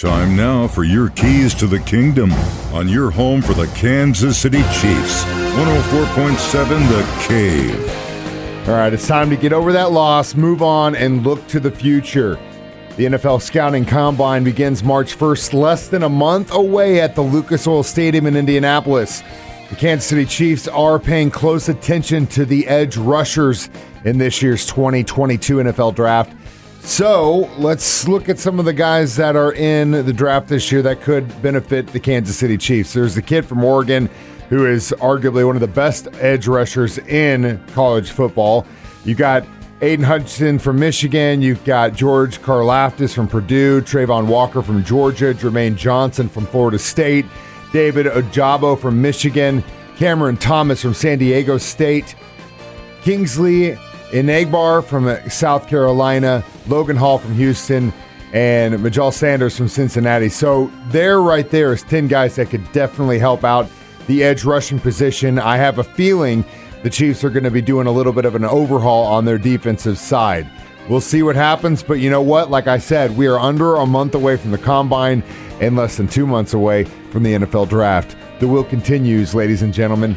Time now for your keys to the kingdom on your home for the Kansas City Chiefs. 104.7 The Cave. All right, it's time to get over that loss, move on, and look to the future. The NFL Scouting Combine begins March 1st, less than a month away at the Lucas Oil Stadium in Indianapolis. The Kansas City Chiefs are paying close attention to the edge rushers in this year's 2022 NFL Draft. So let's look at some of the guys that are in the draft this year that could benefit the Kansas City Chiefs. There's the kid from Oregon who is arguably one of the best edge rushers in college football. You got Aidan Hutchinson from Michigan. You've got George Karlaftis from Purdue, Travon Walker from Georgia, Jermaine Johnson from Florida State, David Ojabo from Michigan, Cameron Thomas from San Diego State, Kingsley Enagbare from uh, South Carolina, Logan Hall from Houston, and Myjai Sanders from Cincinnati. So there, right there, is 10 guys that could definitely help out the edge rushing position. I have a feeling the Chiefs are going to be doing a little bit of an overhaul on their defensive side. We'll see what happens, but you know what? Like I said, we are under a month away from the combine and less than two months away from the NFL draft. The wheel continues, ladies and gentlemen.